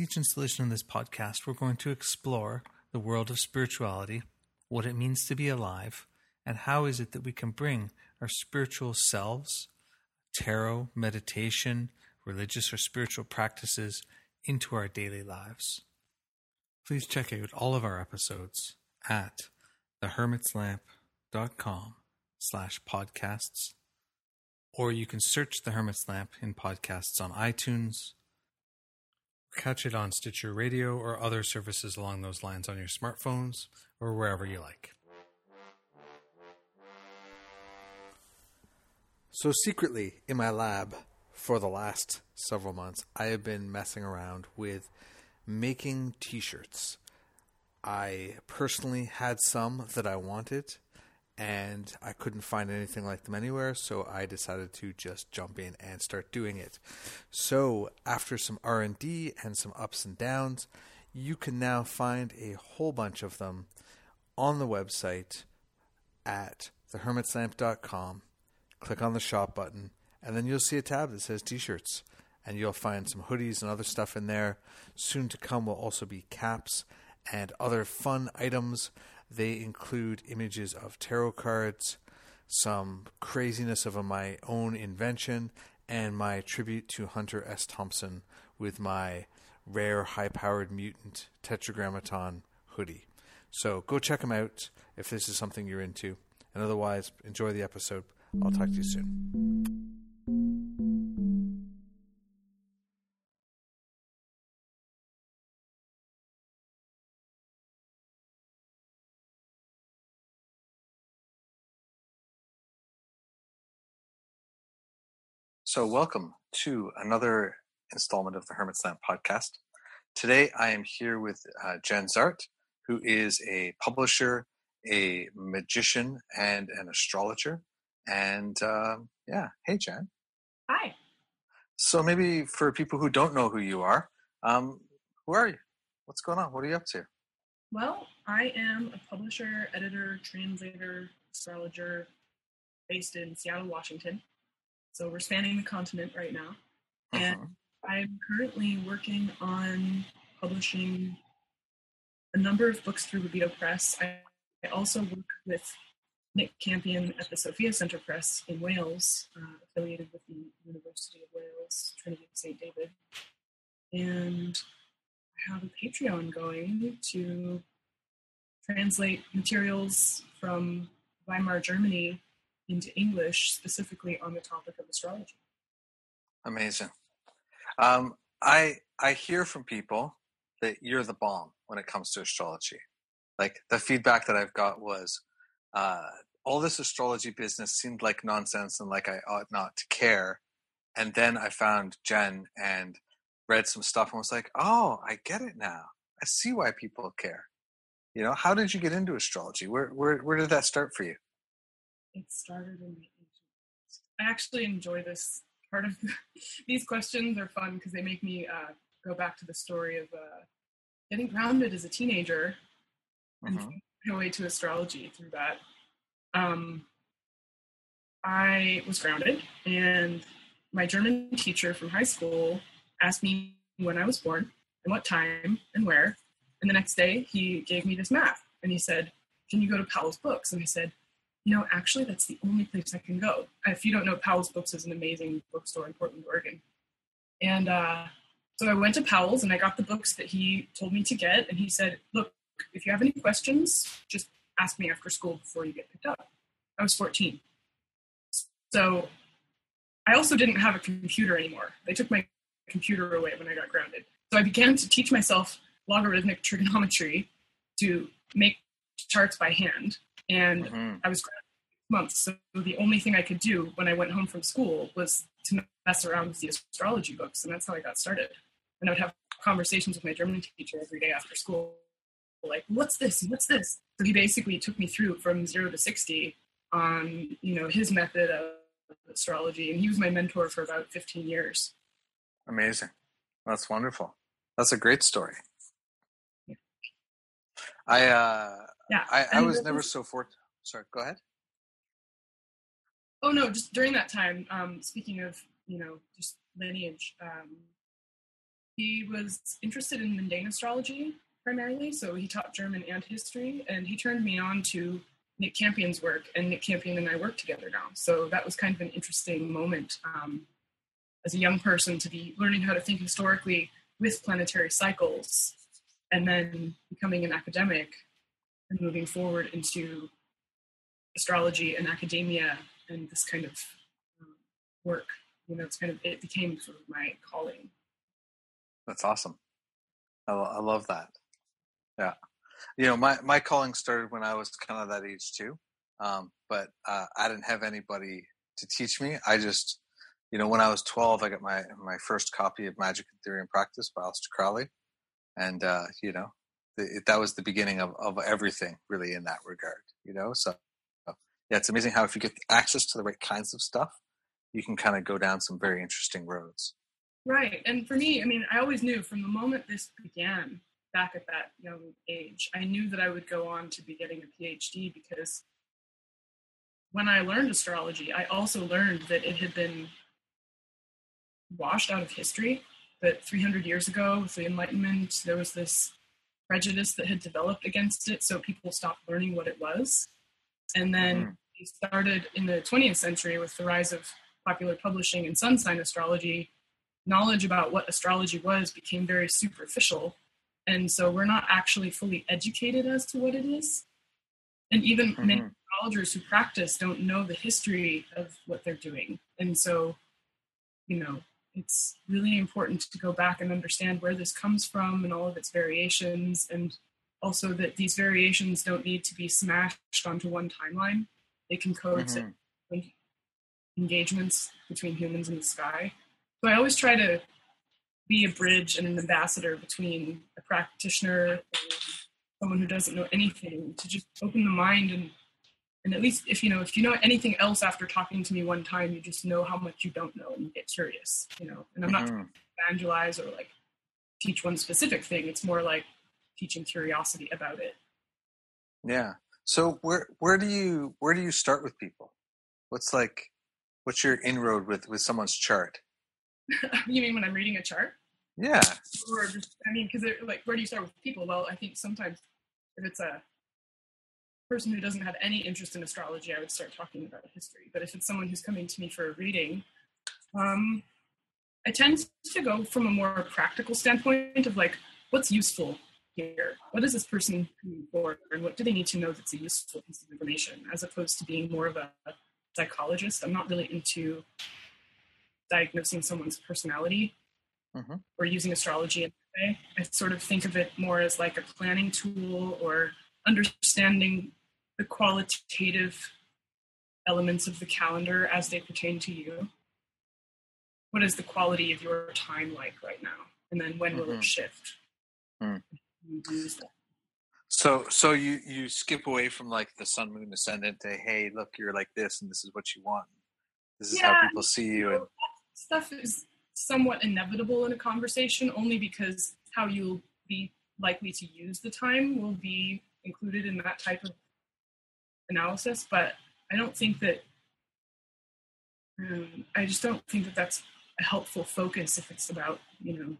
Each installation in this podcast, we're going to explore the world of spirituality, what it means to be alive, and how is it that we can bring our spiritual selves, tarot, meditation, religious or spiritual practices into our daily lives. Please check out all of our episodes at thehermitslamp.com slash podcasts or you can search The Hermit's Lamp in podcasts on iTunes, catch it on Stitcher Radio or other services along those lines on your smartphones or wherever you like. So, secretly in my lab for the last several months, I have been messing around with making t shirts. I personally had some that I wanted and I couldn't find anything like them anywhere, so I decided to just jump in and start doing it. So, after some R&D and some ups and downs, you can now find a whole bunch of them on the website at thehermitslamp.com. Click on the shop button, and then you'll see a tab that says t-shirts, and you'll find some hoodies and other stuff in there. Soon to come will also be caps and other fun items they include images of tarot cards, some craziness of my own invention, and my tribute to Hunter S. Thompson with my rare high powered mutant tetragrammaton hoodie. So go check them out if this is something you're into. And otherwise, enjoy the episode. I'll talk to you soon. So, welcome to another installment of the Hermit's Lamp podcast. Today, I am here with uh, Jenn Zahrt, who is a publisher, a magician, and an astrologer. And uh, yeah, hey, Jenn. Hi. So, maybe for people who don't know who you are, um, who are you? What's going on? What are you up to? Well, I am a publisher, editor, translator, astrologer based in Seattle, Washington. So we're spanning the continent right now. Uh-huh. And I'm currently working on publishing a number of books through Rubedo Press. I, I also work with Nick Campion at the Sophia Centre Press in Wales, uh, affiliated with the University of Wales, Trinity of St. David. And I have a Patreon going to translate materials from Weimar, Germany into English specifically on the topic of astrology. Amazing. Um, I I hear from people that you're the bomb when it comes to astrology. Like the feedback that I've got was, uh, all this astrology business seemed like nonsense and like I ought not to care. And then I found Jenn and read some stuff and was like, oh, I get it now. I see why people care. You know, how did you get into astrology? Where where where did that start for you? It started in the ancient. I actually enjoy this part of the, these questions are fun because they make me uh, go back to the story of uh, getting grounded as a teenager and uh-huh. my way to astrology through that. Um, I was grounded, and my German teacher from high school asked me when I was born and what time and where. And the next day, he gave me this map and he said, Can you go to Powell's books? And I said, know, actually, that's the only place I can go. If you don't know, Powell's Books is an amazing bookstore in Portland, Oregon. And uh, so I went to Powell's and I got the books that he told me to get. And he said, look, if you have any questions, just ask me after school before you get picked up. I was 14. So I also didn't have a computer anymore. They took my computer away when I got grounded. So I began to teach myself logarithmic trigonometry to make charts by hand and mm-hmm. I was months. So the only thing I could do when I went home from school was to mess around with the astrology books, and that's how I got started. And I would have conversations with my German teacher every day after school, like, "What's this? What's this?" So he basically took me through from zero to sixty on you know his method of astrology, and he was my mentor for about fifteen years. Amazing, that's wonderful. That's a great story. Yeah. I uh, yeah. I, I was never so fortunate. Sorry, go ahead. Oh no, just during that time. Um, speaking of, you know, just lineage. Um, he was interested in mundane astrology primarily, so he taught German and history, and he turned me on to Nick Campion's work, and Nick Campion and I work together now. So that was kind of an interesting moment um, as a young person to be learning how to think historically with planetary cycles, and then becoming an academic and moving forward into astrology and academia and this kind of um, work. You know, it's kind of it became sort of my calling. That's awesome. I, I love that. Yeah you know, my, my calling started when I was kind of that age too. Um, but uh, I didn't have anybody to teach me. I just, you know, when I was 12, I got my, my first copy of Magick in Theory and Practice by Aleister Crowley. And, uh, you know, that was the beginning of, of everything really in that regard, you know? So, yeah, it's amazing how if you get access to the right kinds of stuff, you can kind of go down some very interesting roads. Right. And for me, I mean, I always knew from the moment this began back at that young age, I knew that I would go on to be getting a PhD because when I learned astrology, I also learned that it had been washed out of history. That 300 years ago, with the Enlightenment, there was this prejudice that had developed against it, so people stopped learning what it was. And then mm-hmm. we started in the 20th century with the rise of popular publishing and sun sign astrology. Knowledge about what astrology was became very superficial and so we're not actually fully educated as to what it is and even mm-hmm. many astrologers who practice don't know the history of what they're doing and so you know it's really important to go back and understand where this comes from and all of its variations and also that these variations don't need to be smashed onto one timeline they can coexist mm-hmm. engagements between humans and the sky so i always try to be a bridge and an ambassador between a practitioner and someone who doesn't know anything to just open the mind and and at least if you know if you know anything else after talking to me one time you just know how much you don't know and you get curious you know? And i'm not mm-hmm. evangelize or like teach one specific thing. It's more like teaching curiosity about it. Yeah. So where where do you where do you start with people? What's like what's your inroad with with someone's chart? You mean when i'm reading a chart? Yeah. Or just, I mean, because like, where do you start with people? Well, I think sometimes if it's a person who doesn't have any interest in astrology, I would start talking about history. But if it's someone who's coming to me for a reading, um, I tend to go from a more practical standpoint of like, what's useful here? What is this person for? And what do they need to know that's a useful piece of information? As opposed to being more of a psychologist. I'm not really into diagnosing someone's personality mm-hmm. or using astrology in that way. I sort of think of it more as like a planning tool or understanding the qualitative elements of the calendar as they pertain to you. What is the quality of your time like right now? And then when mm-hmm. will it mm-hmm. shift? Mm. So, so you you skip away from like the sun, moon, ascendant to hey, look, you're like this, and this is what you want. This is yeah, how people see you. And stuff is somewhat inevitable in a conversation only because how you'll be likely to use the time will be included in that type of analysis but i don't think that um, i just don't think that that's a helpful focus if it's about you know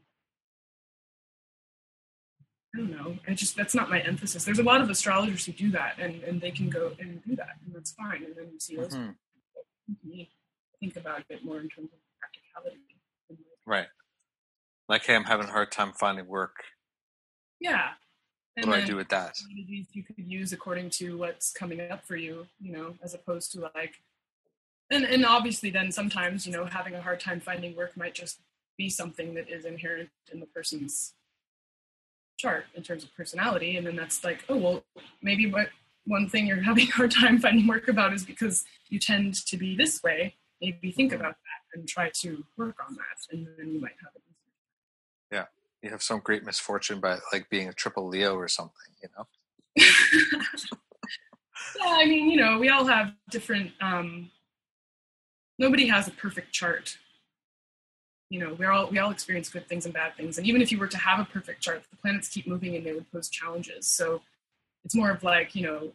I don't know. I just that's not my emphasis. There's a lot of astrologers who do that, and and they can go and do that, and that's fine. And then you see those. Mm-hmm. Think about it more in terms of practicality. Right. Like, hey, I'm having a hard time finding work. Yeah. What do I do with that? You could use according to what's coming up for you, you know, as opposed to like, and, and obviously then sometimes, you know, having a hard time finding work might just be something that is inherent in the person's chart in terms of personality. And then that's like, oh, well, maybe what one thing you're having a hard time finding work about is because you tend to be this way. Maybe think mm-hmm. about that and try to work on that, and then you might have it. You have some great misfortune by like being a triple Leo or something, you know. yeah, I mean, you know, we all have different. Um, nobody has a perfect chart. You know, we all we all experience good things and bad things, and even if you were to have a perfect chart, the planets keep moving and they would pose challenges. So it's more of like you know,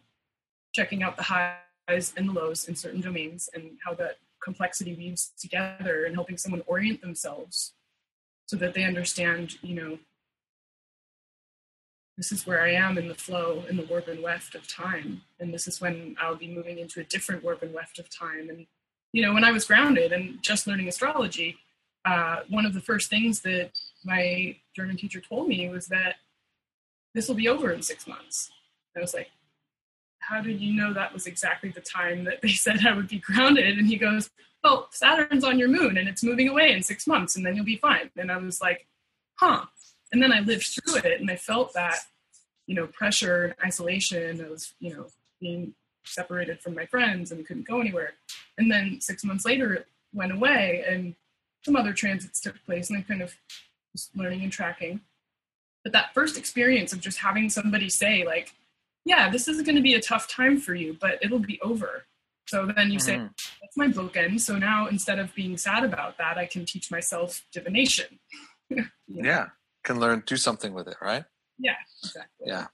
checking out the highs and the lows in certain domains and how that complexity weaves together and helping someone orient themselves so that they understand, you know, this is where I am in the flow in the warp and weft of time. And this is when I'll be moving into a different warp and weft of time. And, you know, when I was grounded and just learning astrology, uh, one of the first things that my German teacher told me was that this will be over in six months. I was like, how did you know that was exactly the time that they said I would be grounded? And he goes, oh, Saturn's on your moon and it's moving away in six months and then you'll be fine. And I was like, huh. And then I lived through it and I felt that, you know, pressure and isolation of, you know, being separated from my friends and couldn't go anywhere. And then six months later, it went away and some other transits took place and I kind of was learning and tracking. But that first experience of just having somebody say, like, yeah, this is going to be a tough time for you, but it'll be over. So then you mm-hmm. say, that's my bookend. So now instead of being sad about that, I can teach myself divination. Yeah. Can learn, do something with it, right? Yeah, exactly. Yeah.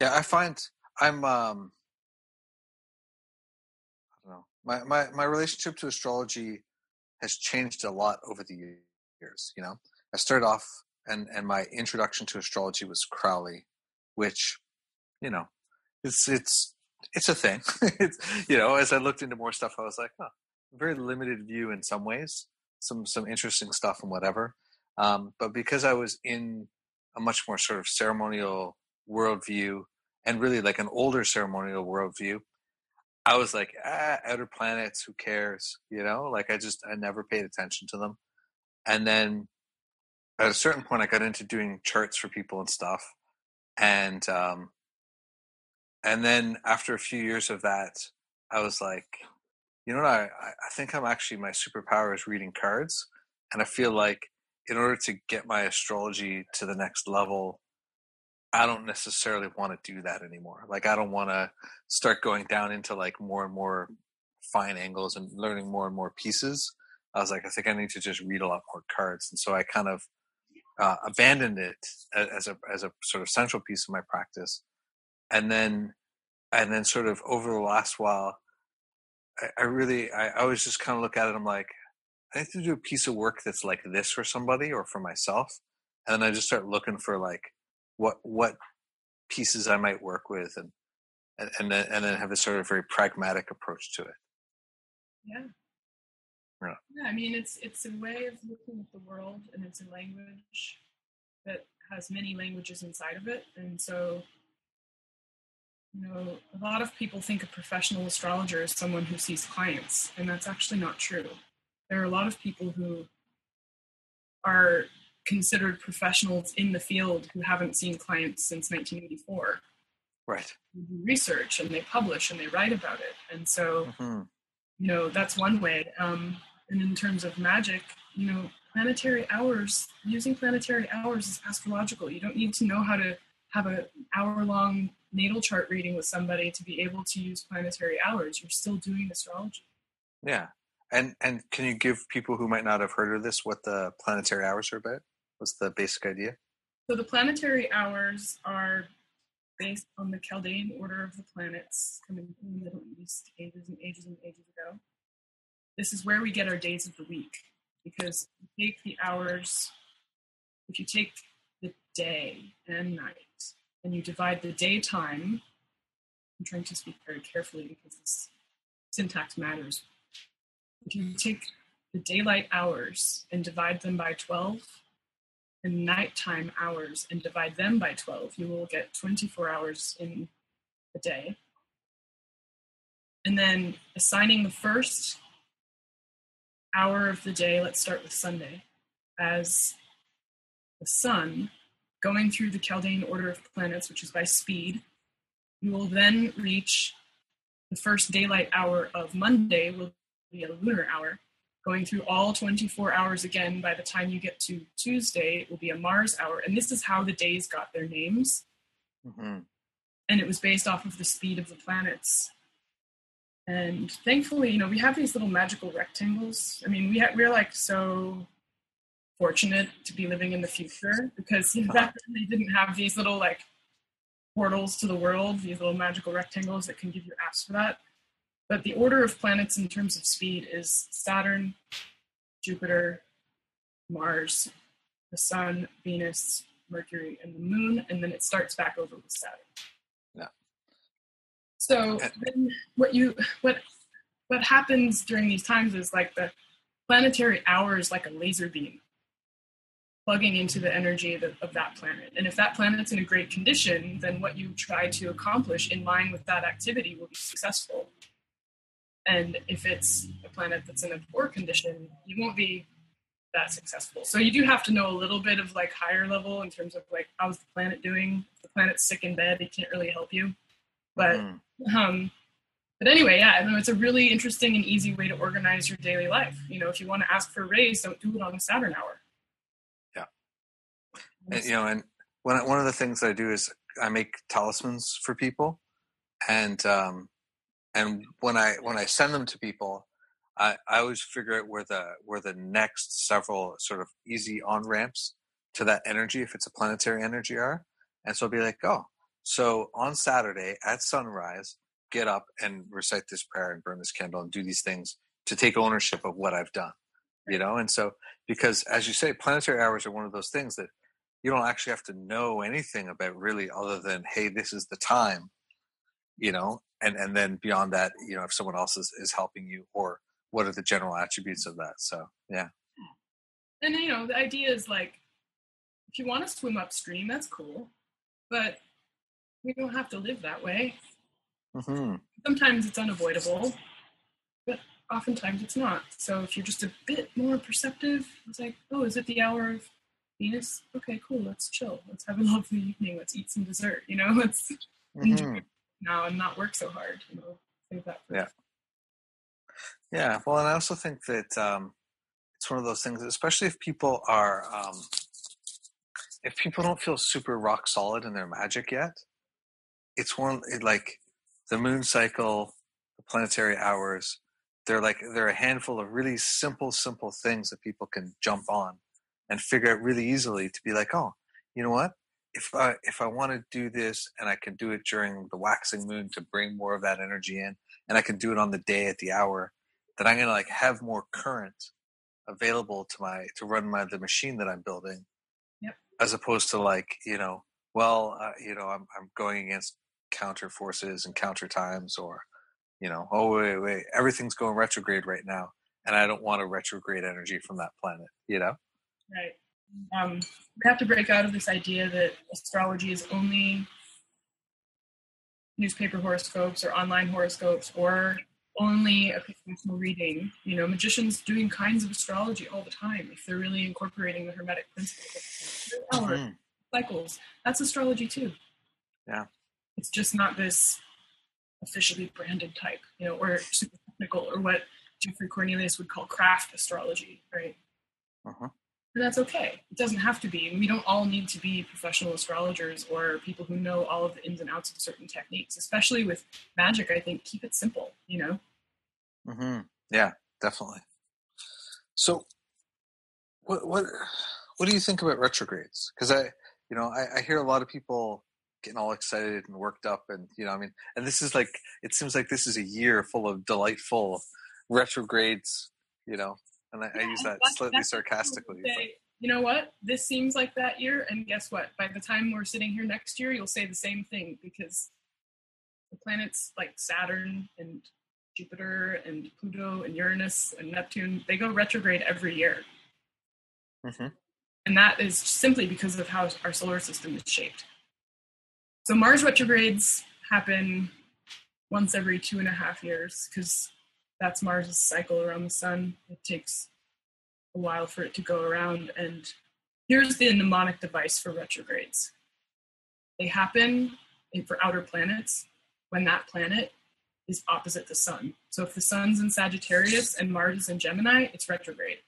Yeah, I find I'm, um, I don't know, my, my, my relationship to astrology has changed a lot over the years. You know, I started off and, and my introduction to astrology was Crowley, which, you know, it's, it's, it's a thing. it's, you know, as I looked into more stuff, I was like, oh, very limited view in some ways, some, some interesting stuff and whatever. Um, but because I was in a much more sort of ceremonial worldview and really like an older ceremonial worldview, I was like, ah, outer planets, who cares? You know, like I just, I never paid attention to them. And then at a certain point, I got into doing charts for people and stuff. And, um, and then after a few years of that, I was like, you know what? I, I think I'm actually, my superpower is reading cards. And I feel like in order to get my astrology to the next level, I don't necessarily want to do that anymore. Like I don't want to start going down into like more and more fine angles and learning more and more pieces. I was like, I think I need to just read a lot more cards, and so I kind of uh, abandoned it as a as a sort of central piece of my practice, and then and then sort of over the last while, I, I really I, I always just kind of look at it. I'm like, I need to do a piece of work that's like this for somebody or for myself. And then I just start looking for like what what pieces I might work with and and and then, and then have a sort of very pragmatic approach to it. Yeah. Yeah. yeah, I mean it's it's a way of looking at the world and it's a language that has many languages inside of it. And so you know, a lot of people think a professional astrologer is someone who sees clients, and that's actually not true there are a lot of people who are considered professionals in the field who haven't seen clients since 1984. Right. They do research and they publish and they write about it. And so, mm-hmm. you know, that's one way. Um, and in terms of magic, you know, planetary hours, using planetary hours is astrological. You don't need to know how to have an hour long natal chart reading with somebody to be able to use planetary hours. You're still doing astrology. Yeah. And and can you give people who might not have heard of this what the planetary hours are about? What's the basic idea? So the planetary hours are based on the Chaldean order of the planets coming from the Middle East ages and ages and ages ago. This is where we get our days of the week because you take the hours, if you take day and night and you divide the daytime, I'm trying to speak very carefully because this syntax matters if you take the daylight hours and divide them by 12 and nighttime hours and divide them by 12, you will get 24 hours in a day. And then assigning the first hour of the day, let's start with Sunday, as the sun going through the Chaldean order of planets, which is by speed. You will then reach the first daylight hour of Monday, will be a lunar hour. Going through all 24 hours again, by the time you get to Tuesday, it will be a Mars hour. And this is how the days got their names. Mm-hmm. And it was based off of the speed of the planets. And thankfully, you know, we have these little magical rectangles. I mean, we ha- we're like so fortunate to be living in the future because you know, back then they didn't have these little like portals to the world, these little magical rectangles that can give you apps for that. But the order of planets in terms of speed is Saturn, Jupiter, Mars, the Sun, Venus, Mercury, and the Moon, and then it starts back over with Saturn. Yeah. So then what you what what happens during these times is like the planetary hour is like a laser beam plugging into the energy of, of, that planet. And if that planet's in a great condition, then what you try to accomplish in line with that activity will be successful. And if it's a planet that's in a poor condition, you won't be that successful. So you do have to know a little bit of like higher level in terms of like how's the planet doing. If the planet's sick in bed, it can't really help you. But mm. um, but anyway, yeah, I mean, it's a really interesting and easy way to organize your daily life. You know, if you want to ask for a raise, don't do it on a Saturn hour. And, you know, and one one of the things I do is I make talismans for people, and um, and when I when I send them to people, I, I always figure out where the where the next several sort of easy on ramps to that energy, if it's a planetary energy, are, and so I'll be like, oh, so on Saturday at sunrise, get up and recite this prayer and burn this candle and do these things to take ownership of what I've done, you know, and so because as you say, planetary hours are one of those things that you don't actually have to know anything about really other than hey this is the time you know? And and then beyond that you know if someone else is, is helping you or what are the general attributes of that? So yeah. And you know the idea is like if you want to swim upstream that's cool but we don't have to live that way. Mm-hmm. sometimes it's unavoidable but oftentimes it's not. So if you're just a bit more perceptive it's like oh is it the hour of Venus, okay, cool, let's chill. Let's have a lovely evening. Let's eat some dessert, you know, let's mm-hmm. enjoy now and not work so hard, you know, save that for Yeah. Yeah. Well, and I also think that um, it's one of those things, especially if people are, um, if people don't feel super rock solid in their magic yet, it's one it, like the moon cycle, the planetary hours. They're like they're a handful of really simple, simple things that people can jump on and figure out really easily to be like, oh, you know what? If I if I want to do this and I can do it during the waxing moon to bring more of that energy in, and I can do it on the day at the hour, then I'm gonna like have more current available to my to run my the machine that I'm building, yep. as opposed to like you know, well, uh, you know, I'm I'm going against counter forces and counter times, or you know, oh wait wait, everything's going retrograde right now, and I don't want a retrograde energy from that planet, you know. Right. Um, we have to break out of this idea that astrology is only newspaper horoscopes or online horoscopes or only a professional reading. You know, magicians doing kinds of astrology all the time if they're really incorporating the hermetic principles. Mm-hmm. Cycles. That's astrology too. Yeah. It's just not this officially branded type, you know, or super technical or what Geoffrey Cornelius would call craft astrology, right? Uh-huh and that's okay. It doesn't have to be. We don't all need to be professional astrologers or people who know all of the ins and outs of certain techniques. Especially with magic, I think keep it simple. You know. Mm-hmm. Yeah, definitely. So, what what what do you think about retrogrades? Because I, you know, I, I hear a lot of people getting all excited and worked up, and you know, I mean, and this is like it seems like this is a year full of delightful retrogrades. You know, and I, yeah, I use that slightly sarcastically. Say, you know what? This seems like that year, and guess what? By the time we're sitting here next year, you'll say the same thing because the planets like Saturn and Jupiter and Pluto and Uranus and Neptune they go retrograde every year, mm-hmm. and that is simply because of how our solar system is shaped. So Mars retrogrades happen once every two and a half years because that's Mars' cycle around the sun. It takes a while for it to go around. And here's the mnemonic device for retrogrades they happen for outer planets when that planet is opposite the sun. So if the sun's in Sagittarius and Mars is in Gemini, it's retrograde.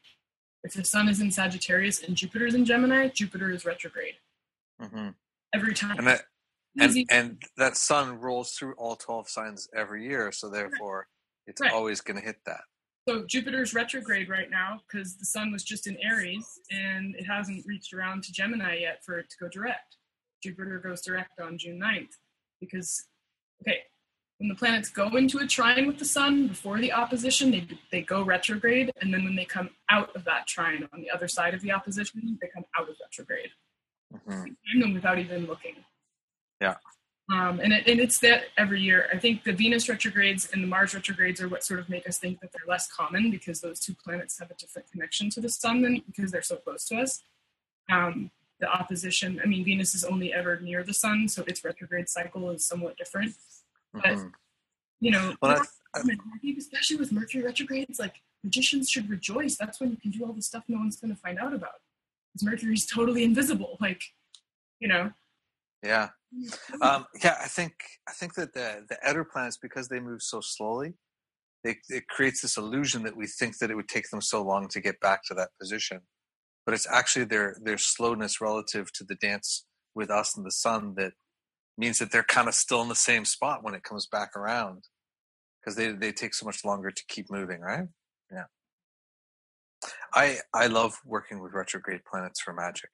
If the sun is in Sagittarius and Jupiter is in Gemini, Jupiter is retrograde. Mm-hmm. Every time. And that, and, and, that sun rolls through all 12 signs every year. So therefore, it's right. always going to hit that. So Jupiter's retrograde right now because the sun was just in Aries and it hasn't reached around to Gemini yet for it to go direct. Jupiter goes direct on June 9th because, okay, when the planets go into a trine with the sun before the opposition, they they go retrograde, and then when they come out of that trine on the other side of the opposition, they come out of retrograde. hmm them without even looking. Yeah. Um, and, it, and it's that every year. I think the Venus retrogrades and the Mars retrogrades are what sort of make us think that they're less common because those two planets have a different connection to the sun than because they're so close to us. Um, the opposition, I mean, Venus is only ever near the sun, so its retrograde cycle is somewhat different. hmm You know, Well, I, I especially with Mercury retrogrades, like magicians should rejoice. That's when you can do all the stuff no one's going to find out about. Because Mercury's totally invisible. Like, you know. Yeah. Um, yeah, I think I think that the the outer planets, because they move so slowly, they, it creates this illusion that we think that it would take them so long to get back to that position, but it's actually their their slowness relative to the dance with us and the sun that means that they're kind of still in the same spot when it comes back around because they they take so much longer to keep moving, right? Yeah. I I love working with retrograde planets for magic.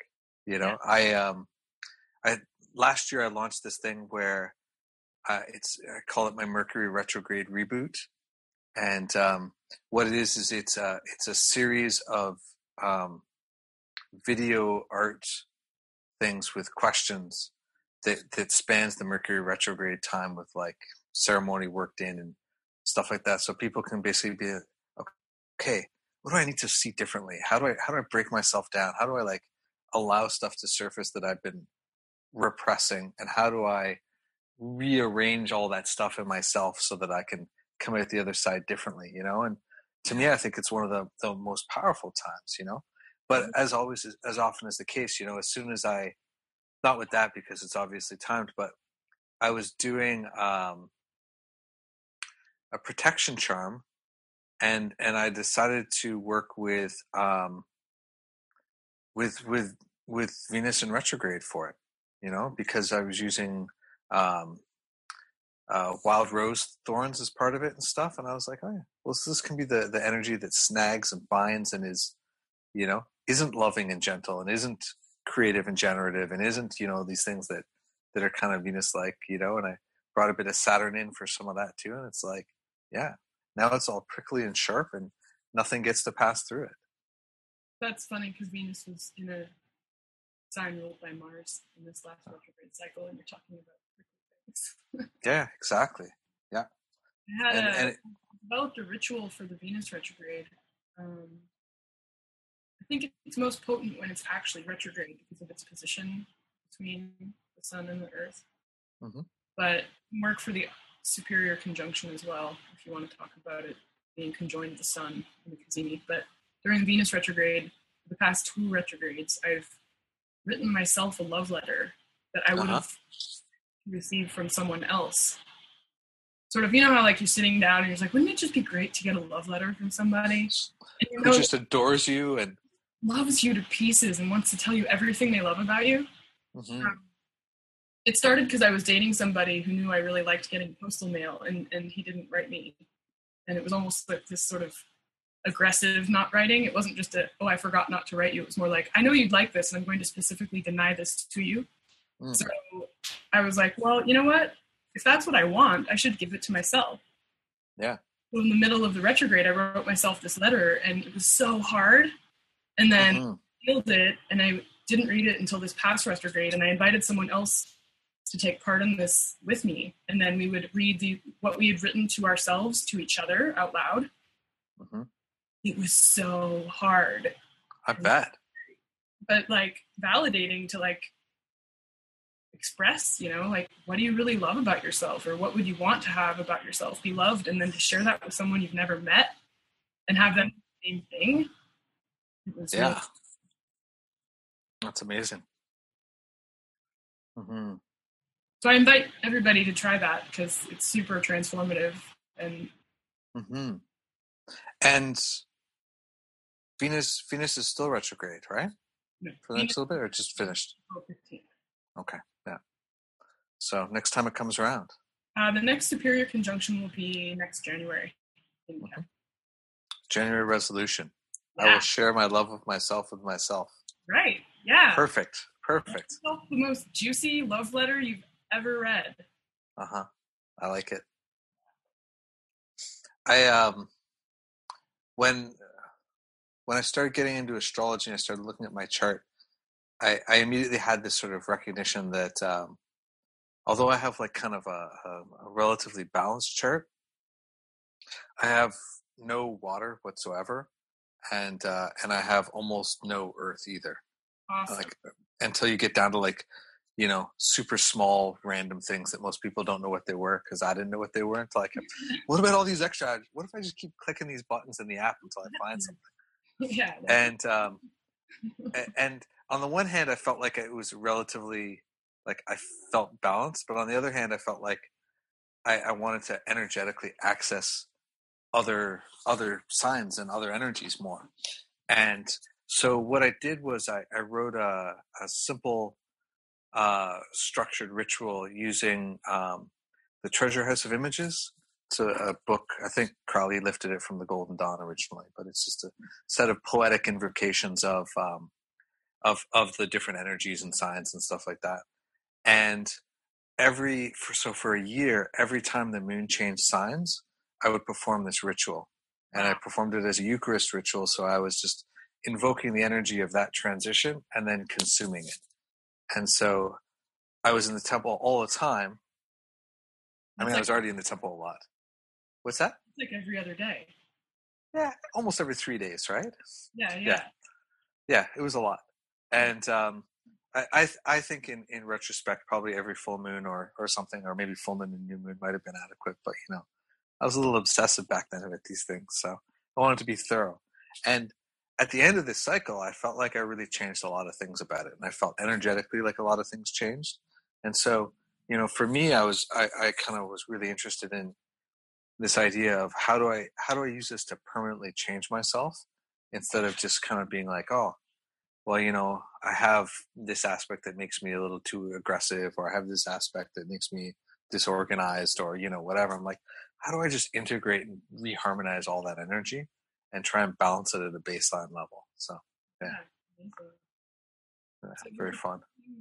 You know, I um I last year I launched this thing where uh, it's I call it my Mercury retrograde reboot, and um, what it is is it's a it's a series of um, video art things with questions that that spans the Mercury retrograde time with like ceremony worked in and stuff like that, so people can basically be okay. What do I need to see differently? How do I how do I break myself down? How do I like allow stuff to surface that I've been repressing and how do i rearrange all that stuff in myself so that i can come out the other side differently you know? And to me i think it's one of the, the most powerful times you know? But as always as often as the case you know as soon as i not with that because it's obviously timed but i was doing um a protection charm and and i decided to work with um with with with venus in retrograde for it you know, because I was using um, uh, wild rose thorns as part of it and stuff. And I was like, oh, yeah, well, this, this can be the, the energy that snags and binds and is, you know, isn't loving and gentle and isn't creative and generative and isn't, you know, these things that, that are kind of Venus like, you know, and I brought a bit of Saturn in for some of that too. And it's like, yeah, now it's all prickly and sharp and nothing gets to pass through it. That's funny because Venus was in a sign ruled by Mars in this last retrograde cycle, and you're talking about things. yeah, exactly. Yeah. I had And- a, and it- developed a ritual for the Venus retrograde. Um, I think it's most potent when it's actually retrograde because of its position between the Sun and the Earth. Mhm. But work for the superior conjunction as well, if you want to talk about it being conjoined the Sun in the cazimi. But during Venus retrograde, the past two retrogrades, I've written myself a love letter that I would Uh-huh. have received from someone else. Sort of, you know how like you're sitting down and you're like, wouldn't it just be great to get a love letter from somebody? And you Who just adores you and loves you to pieces and wants to tell you everything they love about you. mhm. Um, it started because I was dating somebody who knew I really liked getting postal mail, and and he didn't write me, and it was almost like this sort of aggressive not writing. It wasn't just a oh I forgot not to write you. It was more like I know you'd like this, and I'm going to specifically deny this to you. Mm. So I was like, well, you know what? If that's what I want, I should give it to myself. Yeah. So in the middle of the retrograde, I wrote myself this letter, and it was so hard. And then Mhm. sealed it and I didn't read it until this past retrograde and I invited someone else to take part in this with me and then we would read the what we had written to ourselves to each other out loud. Mhm. It was so hard I bet. but like validating to like express, you know, like what do you really love about yourself or what would you want to have about yourself be loved and then to share that with someone you've never met and have them do the same thing. It was really Yeah. That's amazing. hmm So I invite everybody to try that because it's super transformative and hmm And Venus Venus is still retrograde, right? know, For the next little bit, or just finished? April 15th. Okay, yeah. So next time it comes around, Uh, the next superior conjunction will be next January. Mhm. January resolution. I will share my love of myself with myself. right. Yeah. Perfect. Perfect. The most juicy love letter you've ever read. Uh huh. I like it. I um when when I started getting into astrology and I started looking at my chart, I, I immediately had this sort of recognition that um, although I have like kind of a, a, a relatively balanced chart, I have no water whatsoever, and uh, and I have almost no earth either. Awesome. Like until you get down to like you know super small random things that most people don't know what they were because I didn't know what they were until I kept. what about all these extra? What if I just keep clicking these buttons in the app until I find something? yeah. And um, and on the one hand, I felt like it was relatively like I felt balanced, but on the other hand, I felt like I, I wanted to energetically access other other signs and other energies more. And so what I did was I, I wrote a, a simple uh, structured ritual using um, the Treasure House of Images. It's a, a book. I think Crowley lifted it from the Golden Dawn originally, but it's just a set of poetic invocations of um, of of the different energies and signs and stuff like that. And every for, so for a year, every time the moon changed signs, I would perform this ritual, and I performed it as a Eucharist ritual. So I was just invoking the energy of that transition and then consuming it. And so I was in the temple all the time. I mean, I was already in the temple a lot. What's that? It's like every other day. Yeah, almost every three days, right? Yeah, yeah. Yeah. yeah, it was a lot. And um, I, I, I think in, in retrospect, probably every full moon or, or something, or maybe full moon and new moon might have been adequate. But you know, I was a little obsessive back then with these things, so I wanted to be thorough. And at the end of this cycle, I felt like I really changed a lot of things about it, and I felt energetically like a lot of things changed. And so, you know, for me, I was I, I kind of was really interested in this idea of how do I how do I use this to permanently change myself instead of just kind of being like, oh, well, you know, I have this aspect that makes me a little too aggressive, or I have this aspect that makes me disorganized, or you know, whatever. I'm like, how do I just integrate and reharmonize all that energy and try and balance it at a baseline level? So, Yeah. Yeah, So very fun.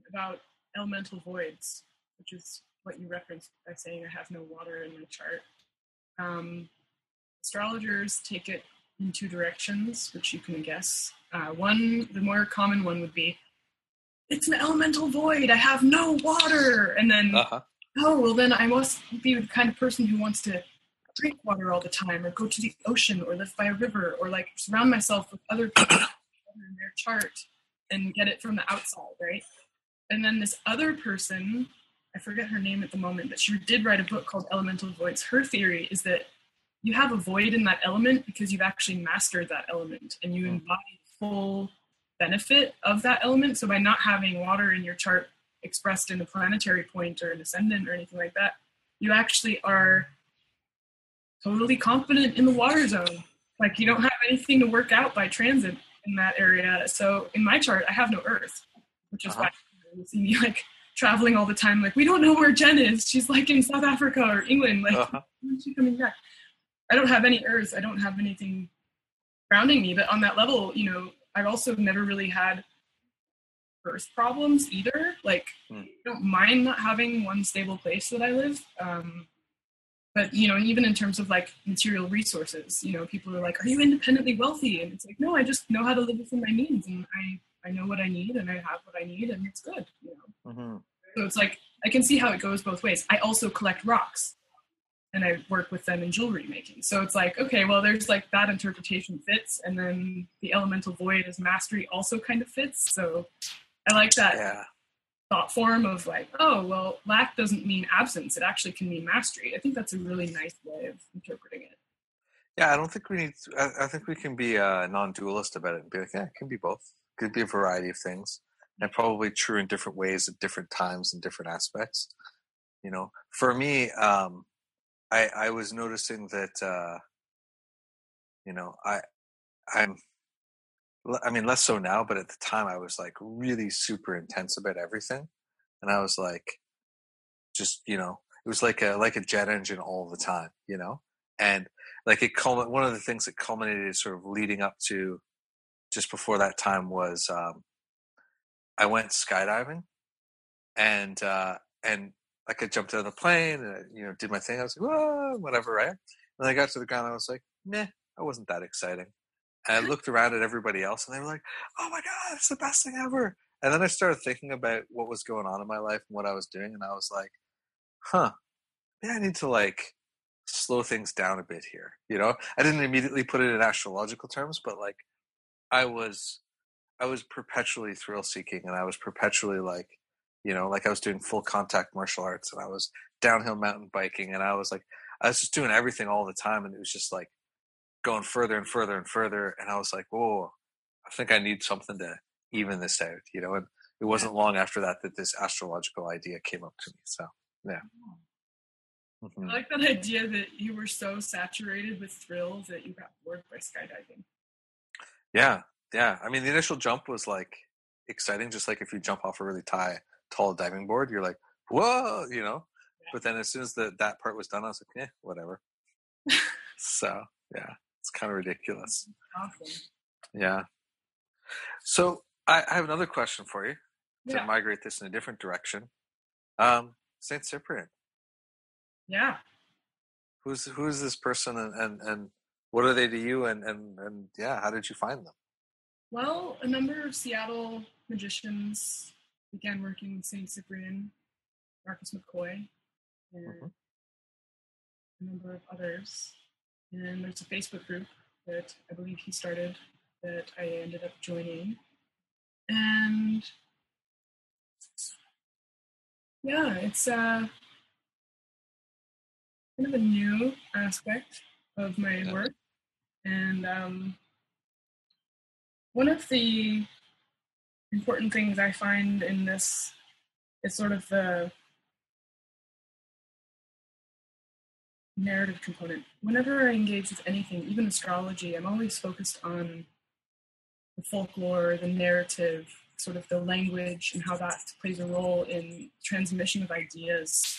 About elemental voids, which is what you referenced by saying I have no water in my chart. Um, astrologers take it in two directions, which you can guess. Uh, one, the more common one would be, it's an elemental void. I have no water, and then Uh huh. oh well then i must be the kind of person who wants to drink water all the time or go to the ocean or live by a river or like surround myself with other people in their chart and get it from the outside right and then this other person i forget her name at the moment but she did write a book called elemental voids her theory is that you have a void in that element because you've actually mastered that element and you Hmm. embody full benefit of that element so by not having water in your chart expressed in a planetary point or an ascendant or anything like that, you actually are totally confident in the water zone. Like you don't have anything to work out by transit in that area. So in my chart, I have no Earth, which is Uh-huh. why you see me like traveling all the time. Like we don't know where Jenn is. She's like in South Africa or England. Like Uh-huh. when's she coming back? I don't have any Earth. I don't have anything grounding me. But on that level, you know, I've also never really had Earth problems either. Like Hmm. I don't mind not having one stable place that I live. Um, but you know, even in terms of like material resources, you know, people are like, "Are you independently wealthy?" And it's like, no, I just know how to live within my means, and I I know what I need, and I have what I need, and it's good. You know, hmm so it's like I can see how it goes both ways. I also collect rocks, and I work with them in jewelry making. So it's like, okay, well, there's like that interpretation fits, and then the elemental void as mastery also kind of fits. So I like that Yeah. thought form of like, oh, well, lack doesn't mean absence. It actually can mean mastery. I think that's a really nice way of interpreting it. Yeah, I don't think we need. To, I, I think we can be uh, non-dualist about it and be like, yeah, it can be both. Could be a variety of things, and probably true in different ways at different times and different aspects. You know, for me, um, I I was noticing that. Uh, you know, I I'm. I mean, less so now, but at the time, I was like really super intense about everything, and I was like, just you know, it was like a like a jet engine all the time, you know, and like it culmin- one of the things that culminated is sort of leading up to just before that time was um, I went skydiving and uh, and like I jumped out of the plane and I, you know did my thing. I was like, whoa, whatever, right? And I got to the ground, I was like, "Meh, that wasn't that exciting." And I looked around at everybody else, and they were like, "Oh my god, it's the best thing ever!" And then I started thinking about what was going on in my life and what I was doing, and I was like, "Huh, maybe I need to like slow things down a bit here." You know, I didn't immediately put it in astrological terms, but like, I was, I was perpetually thrill seeking, and I was perpetually like, you know, like I was doing full contact martial arts, and I was downhill mountain biking, and I was like, I was just doing everything all the time, and it was just like going further and further and further. And I was like, whoa, I think I need something to even this out, you know. And it wasn't long after that that this astrological idea came up to me. So yeah. Mm-hmm. I like that idea that you were so saturated with thrills that you got bored by skydiving. Yeah, yeah. I mean, the initial jump was like exciting, just like if you jump off a really high, tall diving board, you're like, whoa, you know. But then as soon as the, that part was done, I was like, eh, whatever. so yeah. It's kind of ridiculous. Awesome. Yeah. So I, I, have another question for you to yeah. migrate this in a different direction. Um, Saint Cyprian. Yeah. Who's who's this person and, and, and what are they to you and, and, and yeah, how did you find them? Well, a number of Seattle magicians began working with Saint Cyprian, Marcus McCoy, and mm-hmm. a number of others. And there's a Facebook group that I believe he started that I ended up joining. And yeah, it's uh, kind of a new aspect of my yeah. work. And um, one of the important things I find in this is sort of the narrative component. Whenever I engage with anything, even astrology, I'm always focused on the folklore, the narrative, sort of the language, and how that plays a role in transmission of ideas.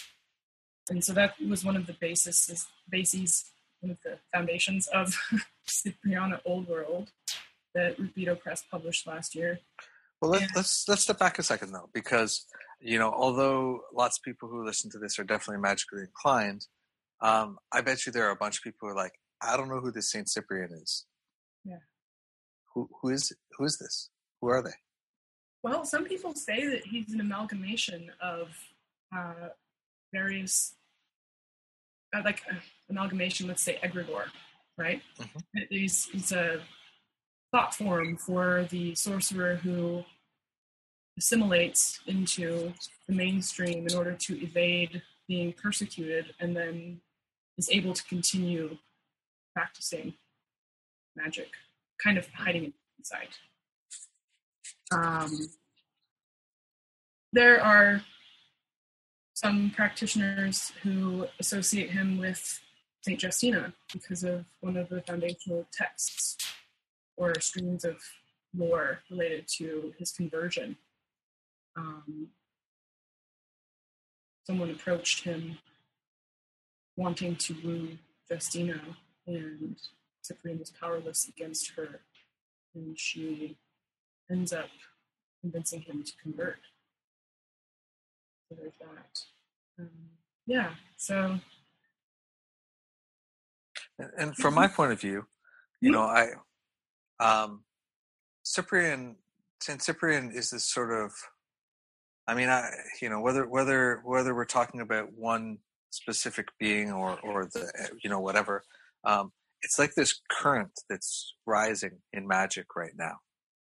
And so that was one of the bases, bases, one of the foundations of Cypriana Old World that Rubedo Press published last year. Well, let, let's let's step back a second though, because you know, although lots of people who listen to this are definitely magically inclined, um, I bet you there are a bunch of people who are like, I don't know who this Saint Cyprian is. Yeah. Who who is who is this? Who are they? Well, some people say that he's an amalgamation of uh, various, like uh, amalgamation. Let's say egregore, right? Mm-hmm. He's he's a thought form for the sorcerer who assimilates into the mainstream in order to evade being persecuted and then is able to continue practicing magic, kind of hiding it inside. Um, there are some practitioners who associate him with Saint Justina because of one of the foundational texts or streams of lore related to his conversion. Um, someone approached him wanting to woo Justina, and Cyprian is powerless against her, and she ends up convincing him to convert. There's that. Um, yeah, so. And from my point of view, you know, I, um, Cyprian, Saint Cyprian is this sort of, I mean, I, you know, whether whether whether we're talking about one specific being or or the you know whatever um, it's like this current that's rising in magic right now